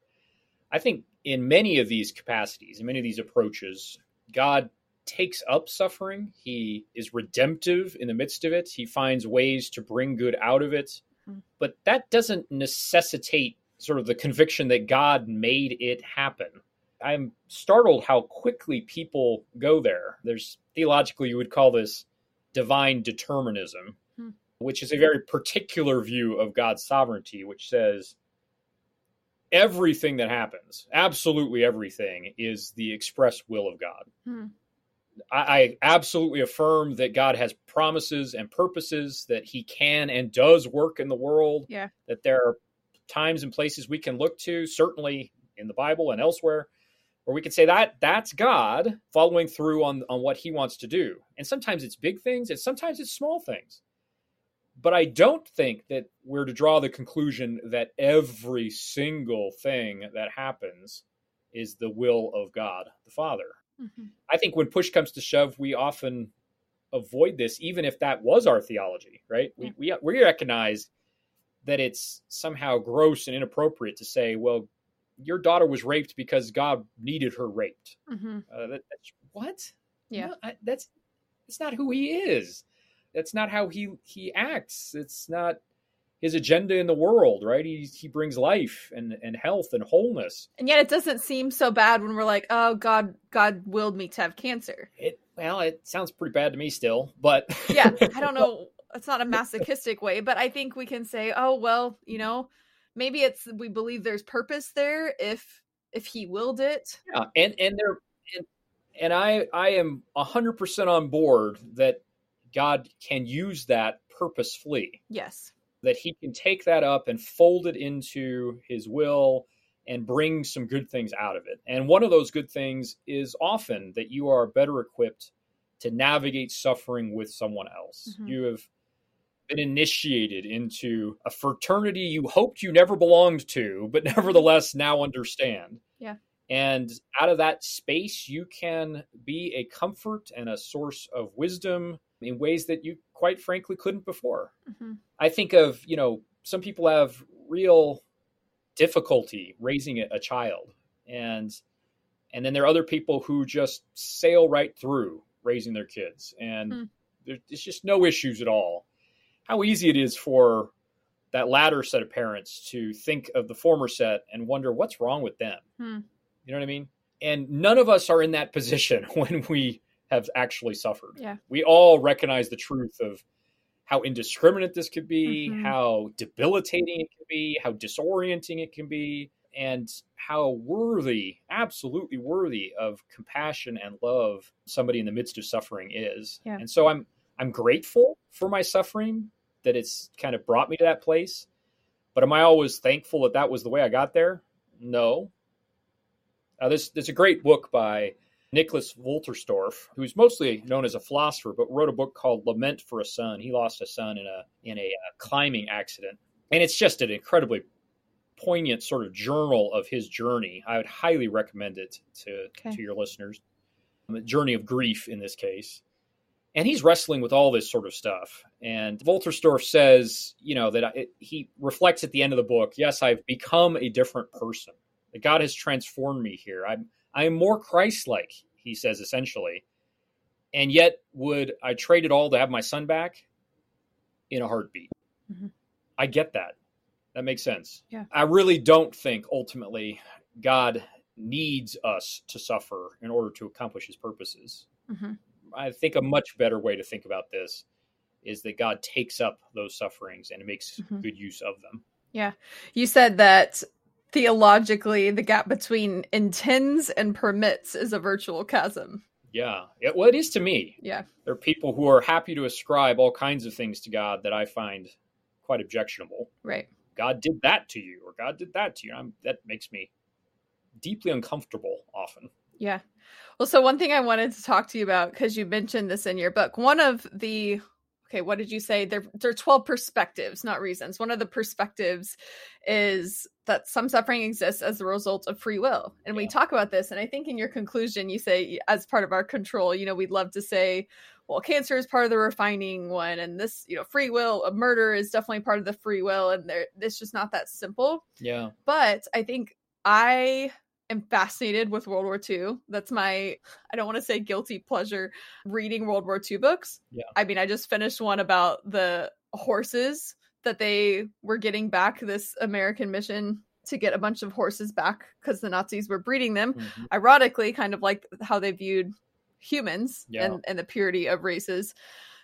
I think in many of these capacities, in many of these approaches, God takes up suffering. He is redemptive in the midst of it. He finds ways to bring good out of it. Mm-hmm. But that doesn't necessitate sort of the conviction that God made it happen. I'm startled how quickly people go there. There's theologically, you would call this divine determinism, hmm. which is a very particular view of God's sovereignty, which says everything that happens, absolutely everything, is the express will of God. Hmm. I, I absolutely affirm that God has promises and purposes, that He can and does work in the world, yeah. that there are times and places we can look to, certainly in the Bible and elsewhere, where we can say that that's God following through on, on what he wants to do. And sometimes it's big things, and sometimes it's small things. But I don't think that we're to draw the conclusion that every single thing that happens is the will of God the Father. Mm-hmm. I think when push comes to shove, we often avoid this, even if that was our theology, right? Yeah. We, we, we recognize that it's somehow gross and inappropriate to say, well, your daughter was raped because God needed her raped. Mm-hmm. Uh, that, what? Yeah, no, I, that's that's not who he is. That's not how he he acts. It's not his agenda in the world, right? He he brings life and and health and wholeness. And yet, it doesn't seem so bad when we're like, oh, God, God willed me to have cancer. It well, it sounds pretty bad to me still, but yeah, I <laughs> don't know. It's not a masochistic way, but I think we can say, oh well, you know, maybe it's we believe there's purpose there if if he willed it. Yeah, and and there and, and I I am hundred percent on board that God can use that purposefully. Yes. That he can take that up and fold it into his will and bring some good things out of it. And one of those good things is often that you are better equipped to navigate suffering with someone else. Mm-hmm. You have been initiated into a fraternity you hoped you never belonged to, but <laughs> nevertheless now understand. Yeah. And out of that space, you can be a comfort and a source of wisdom in ways that you quite frankly couldn't before. Mm-hmm. I think of, you know, some people have real difficulty raising a child and and then there are other people who just sail right through raising their kids and mm. there's just no issues at all how easy it is for that latter set of parents to think of the former set and wonder what's wrong with them. Hmm. You know what I mean? And none of us are in that position <laughs> when we have actually suffered. Yeah. We all recognize the truth of how indiscriminate this could be, mm-hmm. how debilitating it can be, how disorienting it can be, and how worthy, absolutely worthy of compassion and love somebody in the midst of suffering is. Yeah. And so I'm I'm grateful for my suffering that it's kind of brought me to that place. But am I always thankful that that was the way I got there? No. Uh, there's, there's a great book by Nicholas Wolterstorff, who's mostly known as a philosopher, but wrote a book called Lament for a Son. He lost a son in a in a, uh, climbing accident, and it's just an incredibly poignant sort of journal of his journey. I would highly recommend it to okay. to your listeners. The journey of grief in this case and he's wrestling with all this sort of stuff. And Wolterstorff says, you know, that he reflects at the end of the book, yes, I've become a different person. That God has transformed me here. I'm I am more Christ-like, he says essentially. And yet, would I trade it all to have my son back? In a heartbeat. Mm-hmm. I get that. That makes sense. Yeah. I really don't think ultimately God needs us to suffer in order to accomplish his purposes. Mm-hmm. I think a much better way to think about this is that God takes up those sufferings and makes mm-hmm. good use of them. Yeah. You said that theologically the gap between intends and permits is a virtual chasm. Yeah. It, well, it is to me. Yeah. There are people who are happy to ascribe all kinds of things to God that I find quite objectionable. Right. God did that to you, or God did that to you. I'm, that makes me deeply uncomfortable often. Yeah. Well, so one thing I wanted to talk to you about, because you mentioned this in your book, one of the okay, what did you say? There, there are 12 perspectives, not reasons. One of the perspectives is that some suffering exists as a result of free will. And yeah. we talk about this. And I think in your conclusion, you say, as part of our control, you know, we'd love to say, well, cancer is part of the refining one. And this, you know, free will, a murder is definitely part of the free will. And there, it's just not that simple. Yeah. But I think I am fascinated with World War II. That's my, I don't want to say guilty pleasure reading World War II books. Yeah. I mean, I just finished one about the horses that they were getting back this American mission to get a bunch of horses back because the Nazis were breeding them. Mm-hmm. Ironically, kind of like how they viewed humans yeah. and, and the purity of races.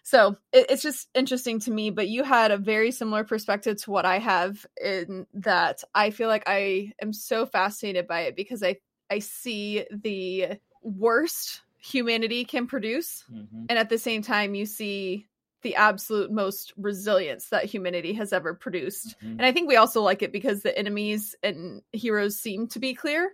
So it, it's just interesting to me. But you had a very similar perspective to what I have in that I feel like I am so fascinated by it because I I see the worst humanity can produce, mm-hmm. and at the same time you see the absolute most resilience that humanity has ever produced. Mm-hmm. And I think we also like it because the enemies and heroes seem to be clear.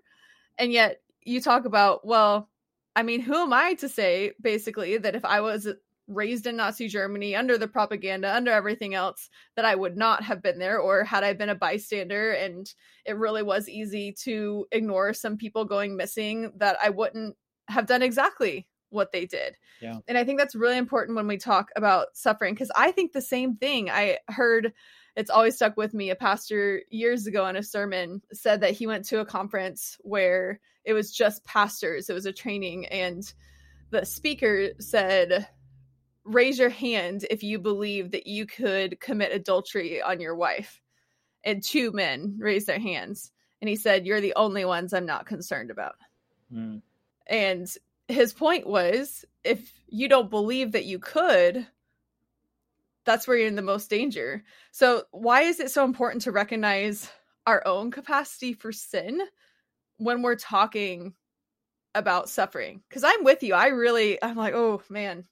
And yet you talk about, well, I mean, who am I to say basically that if I was raised in Nazi Germany under the propaganda, under everything else, that I would not have been there, or had I been a bystander and it really was easy to ignore some people going missing, that I wouldn't have done exactly what they did. Yeah. And I think that's really important when we talk about suffering, because I think the same thing. I heard it's always stuck with me. A pastor years ago in a sermon said that he went to a conference where it was just pastors, it was a training, and the speaker said, raise your hand if you believe that you could commit adultery on your wife. And two men raised their hands. And he said, You're the only ones I'm not concerned about. Mm. And his point was if you don't believe that you could, that's where you're in the most danger. So, why is it so important to recognize our own capacity for sin when we're talking about suffering? Because I'm with you. I really, I'm like, oh man,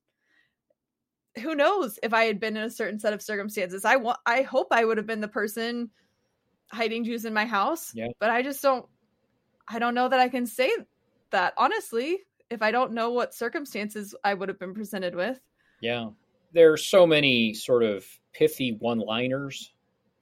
who knows if I had been in a certain set of circumstances. I want I hope I would have been the person hiding Jews in my house. Yeah. But I just don't I don't know that I can say that honestly if I don't know what circumstances I would have been presented with. Yeah. There are so many sort of pithy one-liners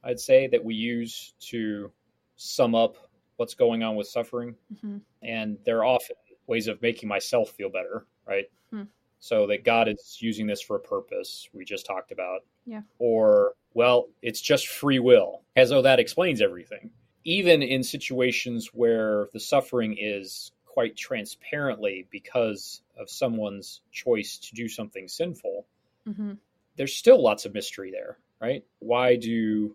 I'd say that we use to sum up what's going on with suffering. Mm-hmm. And they're often ways of making myself feel better, right? Hmm. So that God is using this for a purpose we just talked about. Yeah. Or, well, it's just free will, as though that explains everything. Even in situations where the suffering is quite transparently because of someone's choice to do something sinful, mm-hmm. there's still lots of mystery there, right? Why do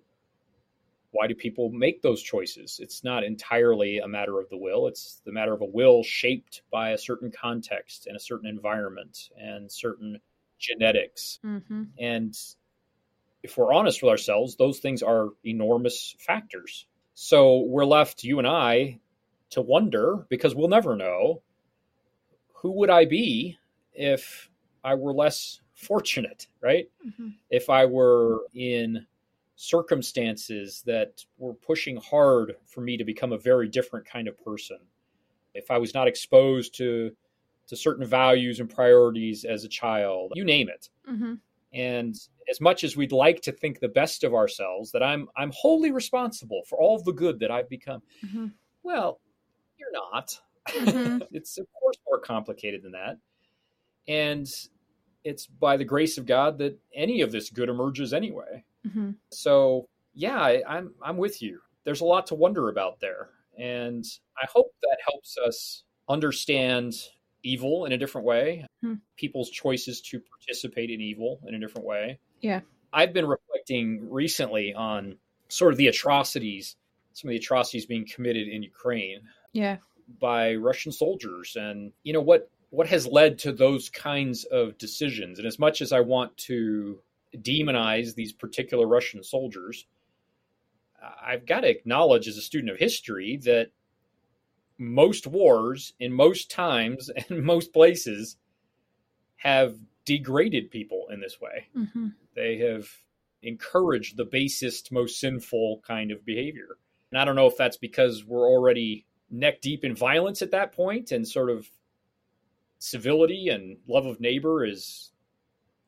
why do people make those choices? It's not entirely a matter of the will. It's the matter of a will shaped by a certain context and a certain environment and certain genetics. Mm-hmm. And if we're honest with ourselves, those things are enormous factors. So we're left, you and I, to wonder because we'll never know who would I be if I were less fortunate, right? Mm-hmm. If I were in circumstances that were pushing hard for me to become a very different kind of person. If I was not exposed to to certain values and priorities as a child, you name it. Mm-hmm. And as much as we'd like to think the best of ourselves, that I'm I'm wholly responsible for all the good that I've become. Mm-hmm. Well, you're not. Mm-hmm. <laughs> it's of course more complicated than that. And it's by the grace of God that any of this good emerges anyway. Mm-hmm. So yeah, I, I'm I'm with you. There's a lot to wonder about there, and I hope that helps us understand evil in a different way, hmm. people's choices to participate in evil in a different way. Yeah. I've been reflecting recently on sort of the atrocities, some of the atrocities being committed in Ukraine. Yeah. By Russian soldiers and you know what what has led to those kinds of decisions and as much as I want to demonize these particular Russian soldiers, I've got to acknowledge as a student of history that most wars in most times <laughs> and most places have degraded people in this way. Mm-hmm. They have encouraged the basest, most sinful kind of behavior. And I don't know if that's because we're already neck deep in violence at that point and sort of civility and love of neighbor is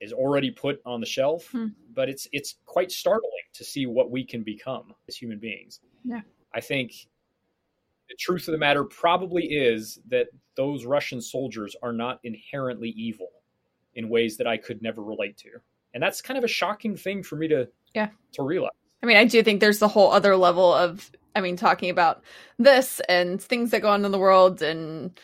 is already put on the shelf, Hmm. but it's it's quite startling to see what we can become as human beings. Yeah. I think the truth of the matter probably is that those Russian soldiers are not inherently evil in ways that I could never relate to. And that's kind of a shocking thing for me to Yeah. to realize. I mean, I do think there's the whole other level of, I mean, talking about this and things that go on in the world and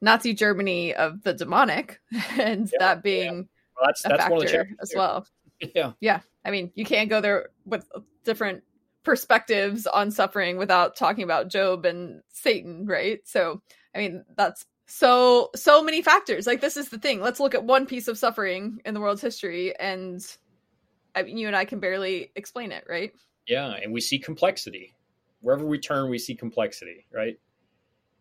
Nazi Germany of the demonic, <laughs> and Yeah, that being Well, that's a that's one of the factor as well. <laughs> Yeah. Yeah. I mean, you can't go there with different perspectives on suffering without talking about Job and Satan, right? So, I mean, that's so so many factors. Like this is the thing. Let's look at one piece of suffering in the world's history and I mean, you and I can barely explain it, right? Yeah, and we see complexity. Wherever we turn, we see complexity, right?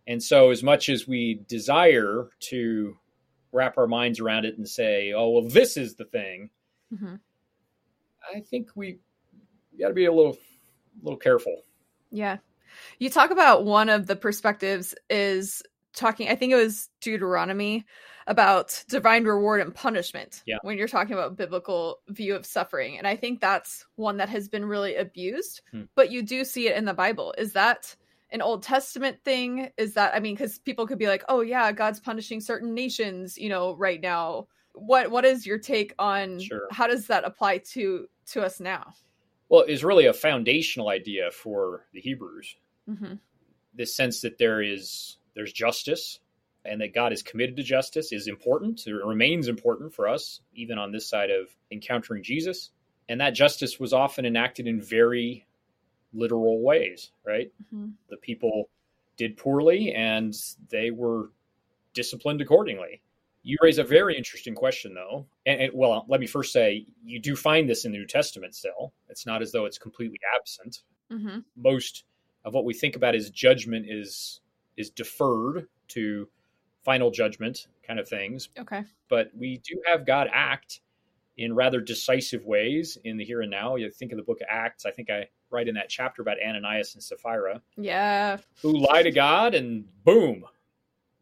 And so, as much as we desire to wrap our minds around it and say, "Oh, well, this is the thing," Mm-hmm. I think we got to be a little, little careful. Yeah. You talk about one of the perspectives is talking, I think it was Deuteronomy, about divine reward and punishment Yeah. when you're talking about biblical view of suffering. And I think that's one that has been really abused, Hmm. but you do see it in the Bible. Is that an Old Testament thing? Is that, I mean, because people could be like, oh, yeah, God's punishing certain nations, you know, right now. What what is your take on Sure. how does that apply to to us now? Well, it's really a foundational idea for the Hebrews. Mm-hmm. This sense that there is there's justice, and that God is committed to justice is important. It remains important for us, even on this side of encountering Jesus. And that justice was often enacted in very literal ways, right? hmm The people did poorly and they were disciplined accordingly. You raise a very interesting question, though. And, and well, let me first say you do find this in the New Testament still. It's not as though it's completely absent hmm most of what we think about as judgment is is deferred to final judgment kind of things Okay. but we do have god act in rather decisive ways in the here and now you think of the book of acts i think i write in that chapter about ananias and sapphira Yeah. who lie to god and boom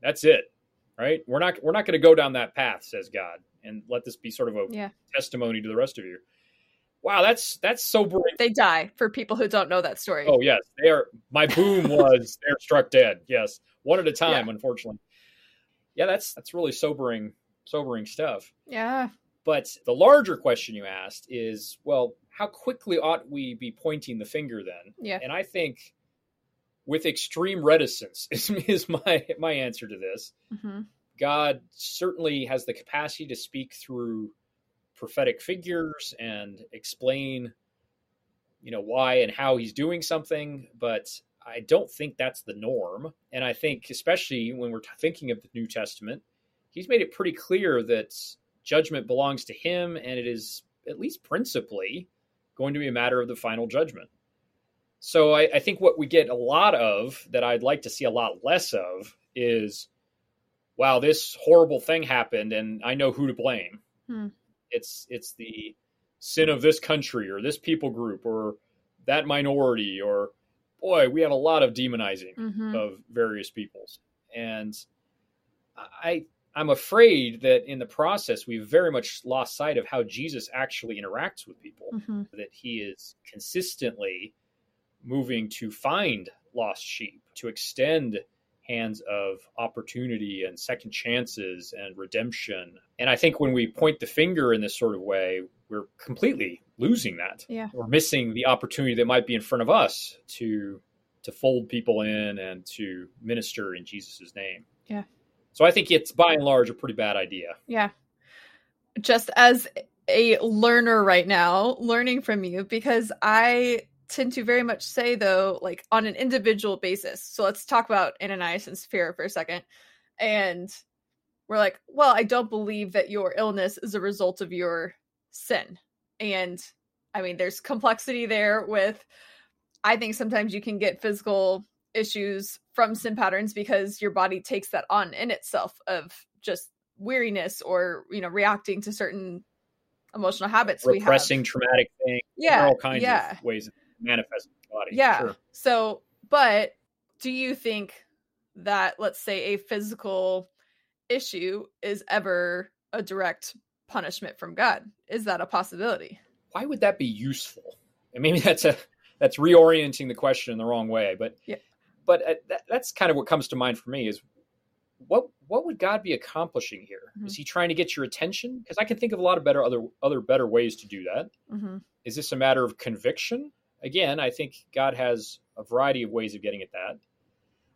that's it right we're not we're not going to go down that path says god and let this be sort of a Yeah. testimony to the rest of you wow that's that's sobering They die for people who don't know that story. Oh yes, they are. My boom <laughs> was they're struck dead. Yes, one at a time. Unfortunately, yeah, that's that's really sobering, sobering stuff. Yeah. But the larger question you asked is, well, how quickly ought we be pointing the finger then? Yeah. And I think with extreme reticence <laughs> is, is my my answer to this. hmm God certainly has the capacity to speak through prophetic figures and explain, you know, why and how he's doing something, but I don't think that's the norm. And I think, especially when we're t- thinking of the New Testament, he's made it pretty clear that judgment belongs to him, and it is, at least principally, going to be a matter of the final judgment. So I, I think what we get a lot of that I'd like to see a lot less of is wow, this horrible thing happened and I know who to blame. Hmm. It's it's the sin of this country or this people group or that minority or boy, we have a lot of demonizing hmm of various peoples. And I I'm afraid that in the process we've very much lost sight of how Jesus actually interacts with people hmm that he is consistently moving to find lost sheep, to extend hands of opportunity and second chances and redemption. And I think when we point the finger in this sort of way, we're completely losing that. Yeah. We're missing the opportunity that might be in front of us to to fold people in and to minister in Jesus' name. Yeah. So I think it's by and large a pretty bad idea. Yeah. Just as a learner right now, learning from you, because I tend to very much say, though, like on an individual basis. So let's talk about Ananias and Sapphira for a second. And we're like, well, I don't believe that your illness is a result of your sin. And I mean, there's complexity there with, I think sometimes you can get physical issues from sin patterns because your body takes that on in itself of just weariness or you know reacting to certain emotional habits we have Repressing traumatic things. Yeah all kinds yeah of ways it manifests in the body. yeah Sure. so but do you think that let's say a physical issue is ever a direct punishment from God. Is that a possibility? Why would that be useful? And maybe that's a that's reorienting the question in the wrong way, but yeah. But uh, that, that's kind of what comes to mind for me is what what would God be accomplishing here? Mm-hmm. Is He trying to get your attention? Because I can think of a lot of better other other better ways to do that. Mm-hmm. Is this a matter of conviction? Again, I think God has a variety of ways of getting at that.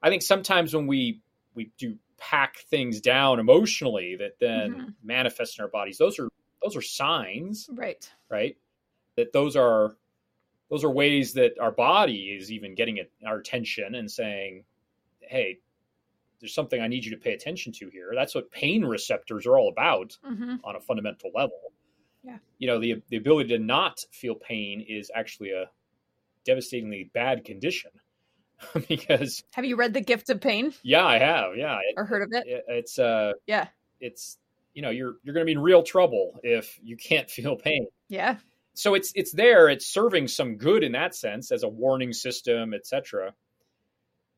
I think sometimes when we we do pack things down emotionally that then Mm-hmm. manifest in our bodies, those are those are signs, Right. right? That those are those are ways that our body is even getting at our attention and saying, "Hey, there's something I need you to pay attention to here." That's what pain receptors are all about Mm-hmm. on a fundamental level. Yeah. You know, the the ability to not feel pain is actually a devastatingly bad condition <laughs> because Have you read The Gift of Pain yeah, I have. Yeah. It, or heard of it? it, it's uh Yeah. it's you know, you're you're going to be in real trouble if you can't <laughs> feel pain. Yeah. So it's it's there, it's serving some good in that sense as a warning system, etc.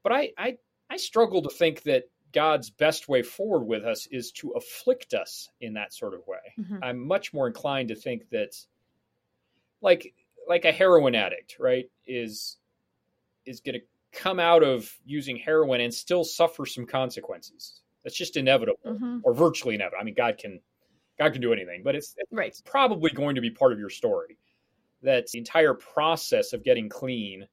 But I I I struggle to think that God's best way forward with us is to afflict us in that sort of way. Mhm. I'm much more inclined to think that like like a heroin addict, right, is is going to come out of using heroin and still suffer some consequences. That's just inevitable Mhm. or virtually inevitable. I mean God can God can do anything, but it's Right. it's probably going to be part of your story that the entire process of getting clean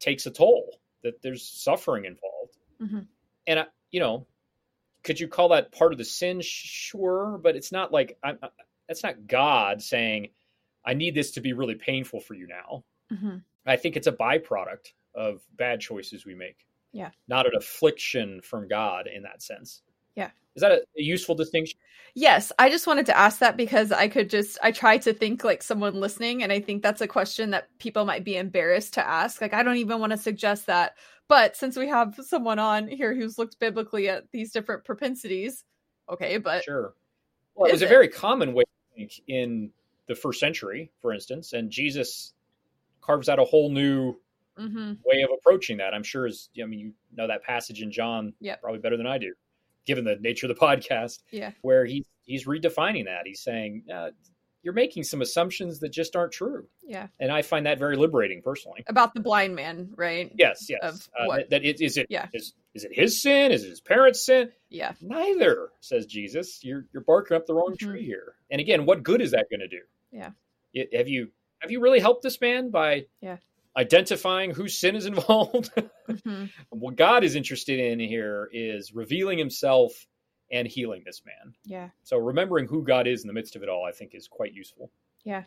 takes a toll that there's suffering involved Mhm. and I, you know could you call that part of the sin sure but it's not like I'm, I, that's not god saying i need this to be really painful for you now Mhm. i think it's a byproduct of bad choices we make Yeah. not an affliction from god in that sense Yeah. is that a, a useful distinction Yes, I just wanted to ask that because I could just I try to think like someone listening and I think that's a question that people might be embarrassed to ask. Like I don't even want to suggest that. But since we have someone on here who's looked biblically at these different propensities, okay, but Sure. Well, it was a it? very common way in the first century, for instance, and Jesus carves out a whole new Mhm. way of approaching that. I'm sure is I mean you know that passage in John Yep. probably better than I do, given the nature of the podcast, Yeah. where he he's redefining that. He's saying uh, you're making some assumptions that just aren't true, yeah. and I find that very liberating personally. About the blind man, right? Yes, yes. Of Uh, what? that, that it, is it Yeah. is is it his sin? Is it his parents' sin? Yeah. Neither, says Jesus. You're you're barking up the wrong Mhm. tree here. And again, what good is that going to do? Yeah. It- have you have you really helped this man by Yeah. Identifying whose sin is involved? <laughs> Mhm. what God is interested in here is revealing Himself and healing this man. Yeah. So remembering who God is in the midst of it all, I think, is quite useful. Yeah.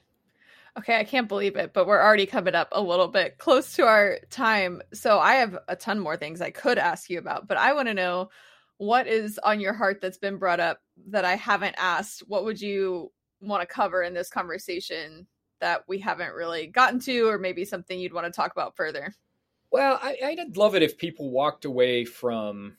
Okay, I can't believe it, but we're already coming up a little bit close to our time. So I have a ton more things I could ask you about, but I want to know what is on your heart that's been brought up that I haven't asked. What would you want to cover in this conversation that we haven't really gotten to, or maybe something you'd want to talk about further? Well, I, I'd love it if people walked away from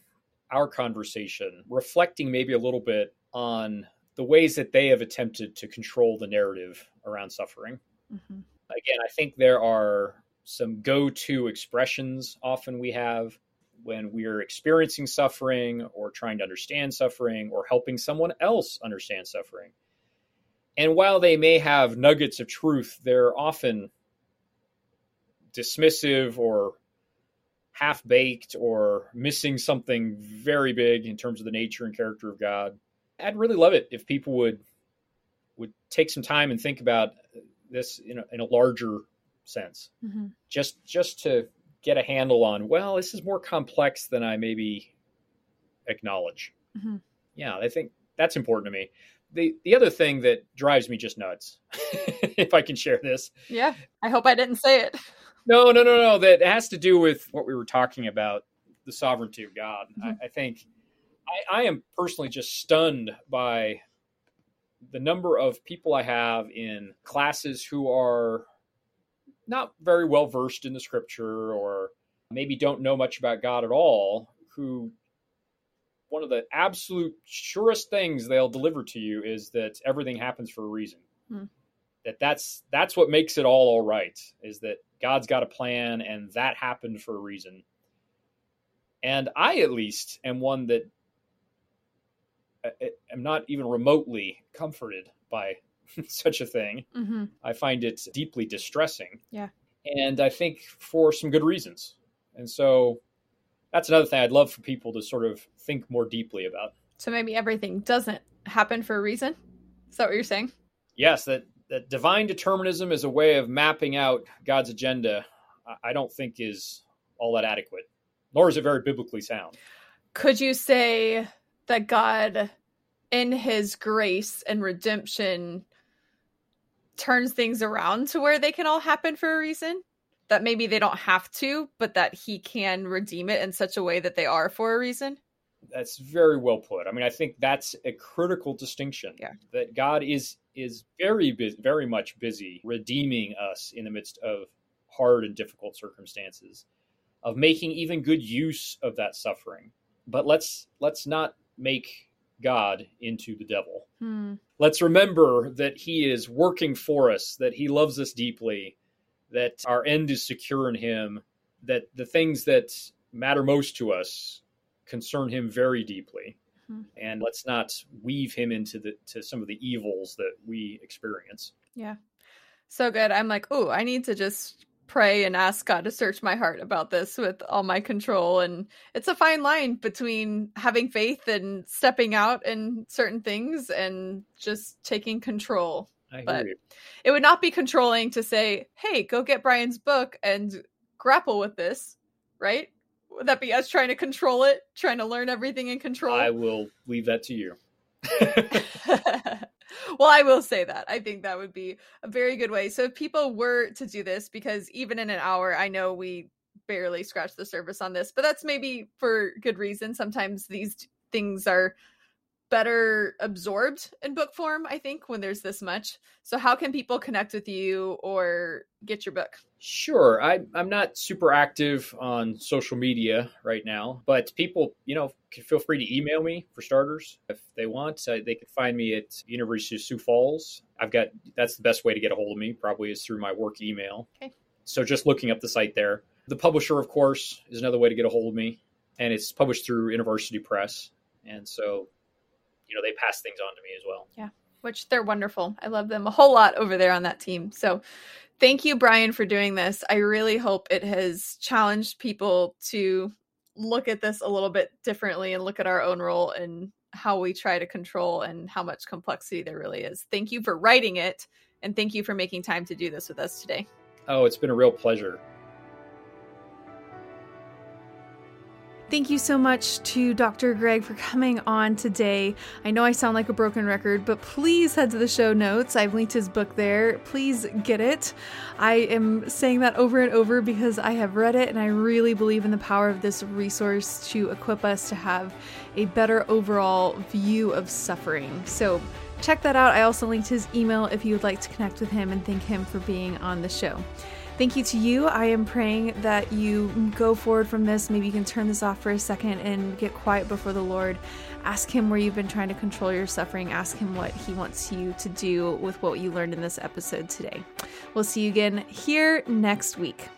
our conversation reflecting maybe a little bit on the ways that they have attempted to control the narrative around suffering. Mm-hmm. Again, I think there are some go to expressions often we have when we're experiencing suffering or trying to understand suffering or helping someone else understand suffering. And while they may have nuggets of truth, they're often dismissive or half baked or missing something very big in terms of the nature and character of God. I'd really love it if people would would take some time and think about this in a, in a larger sense. Mm-hmm. Just just to get a handle on, well, this is more complex than I maybe acknowledge. Mhm. Yeah, I think that's important to me. The the other thing that drives me just nuts, <laughs> if I can share this, Yeah, I hope I didn't say it. no, no, no, no. That has to do with what we were talking about the sovereignty of God. Mhm. I, I think I, I am personally just stunned by the number of people I have in classes who are not very well versed in the scripture or maybe don't know much about God at all, who one of the absolute surest things they'll deliver to you is that everything happens for a reason. Hmm. That that's that's what makes it all all right is that God's got a plan and that happened for a reason. And I at least am one that I am not even remotely comforted by <laughs> such a thing. Mm-hmm. I find it deeply distressing. Yeah. And I think for some good reasons. And so that's another thing I'd love for people to sort of think more deeply about. So maybe everything doesn't happen for a reason? Is that what you're saying? Yes, that, that divine determinism is a way of mapping out God's agenda, I don't think is all that adequate, nor is it very biblically sound. Could you say that God, in his grace and redemption, turns things around to where they can all happen for a reason? That maybe they don't have to, but that he can redeem it in such a way that they are for a reason? That's very well put. I mean, I think that's a critical distinction. Yeah. That God is is very busy, very much busy redeeming us in the midst of hard and difficult circumstances, of making even good use of that suffering. But let's let's not make God into the devil. Hmm. Let's remember that He is working for us, that He loves us deeply, that our end is secure in Him, that the things that matter most to us concern Him very deeply. Hmm. And let's not weave Him into the to some of the evils that we experience. Yeah. So good. I'm like, oh, I need to just pray and ask God to search my heart about this with all my control. And it's a fine line between having faith and stepping out in certain things and just taking control. I But- you. It would not be controlling to say, hey, go get Brian's book and grapple with this, right? Would that be us trying to control it, trying to learn everything in control? I will leave that to you. <laughs> well, I will say that. I think that would be a very good way. So if people were to do this, because even in an hour, I know we barely scratch the surface on this, but that's maybe for good reason. Sometimes these things are better absorbed in book form, I think, when there's this much. So how can people connect with you or get your book? Sure. I, I'm not super active on social media right now, but people, you know, can feel free to email me for starters if they want. Uh, they can find me at University of Sioux Falls. I've got that's the best way to get a hold of me. Probably is through my work email. Okay. So just looking up the site there. The publisher, of course, is another way to get a hold of me, and it's published through InterVarsity Press, and so you know they pass things on to me as well. Yeah, which they're wonderful. I love them a whole lot over there on that team. So thank you, Brian, for doing this. I really hope it has challenged people to look at this a little bit differently and look at our own role and how we try to control and how much complexity there really is. Thank you for writing it and thank you for making time to do this with us today. Oh, it's been a real pleasure. Thank you so much to Dr. Gregg for coming on today. I know I sound like a broken record, but please head to the show notes. I've linked his book there. Please get it. I am saying that over and over because I have read it and I really believe in the power of this resource to equip us to have a better overall view of suffering. So check that out. I also linked his email if you would like to connect with him and thank him for being on the show. Thank you to you. I am praying that you go forward from this. Maybe you can turn this off for a second and get quiet before the Lord. Ask Him where you've been trying to control your suffering. Ask Him what He wants you to do with what you learned in this episode today. We'll see you again here next week.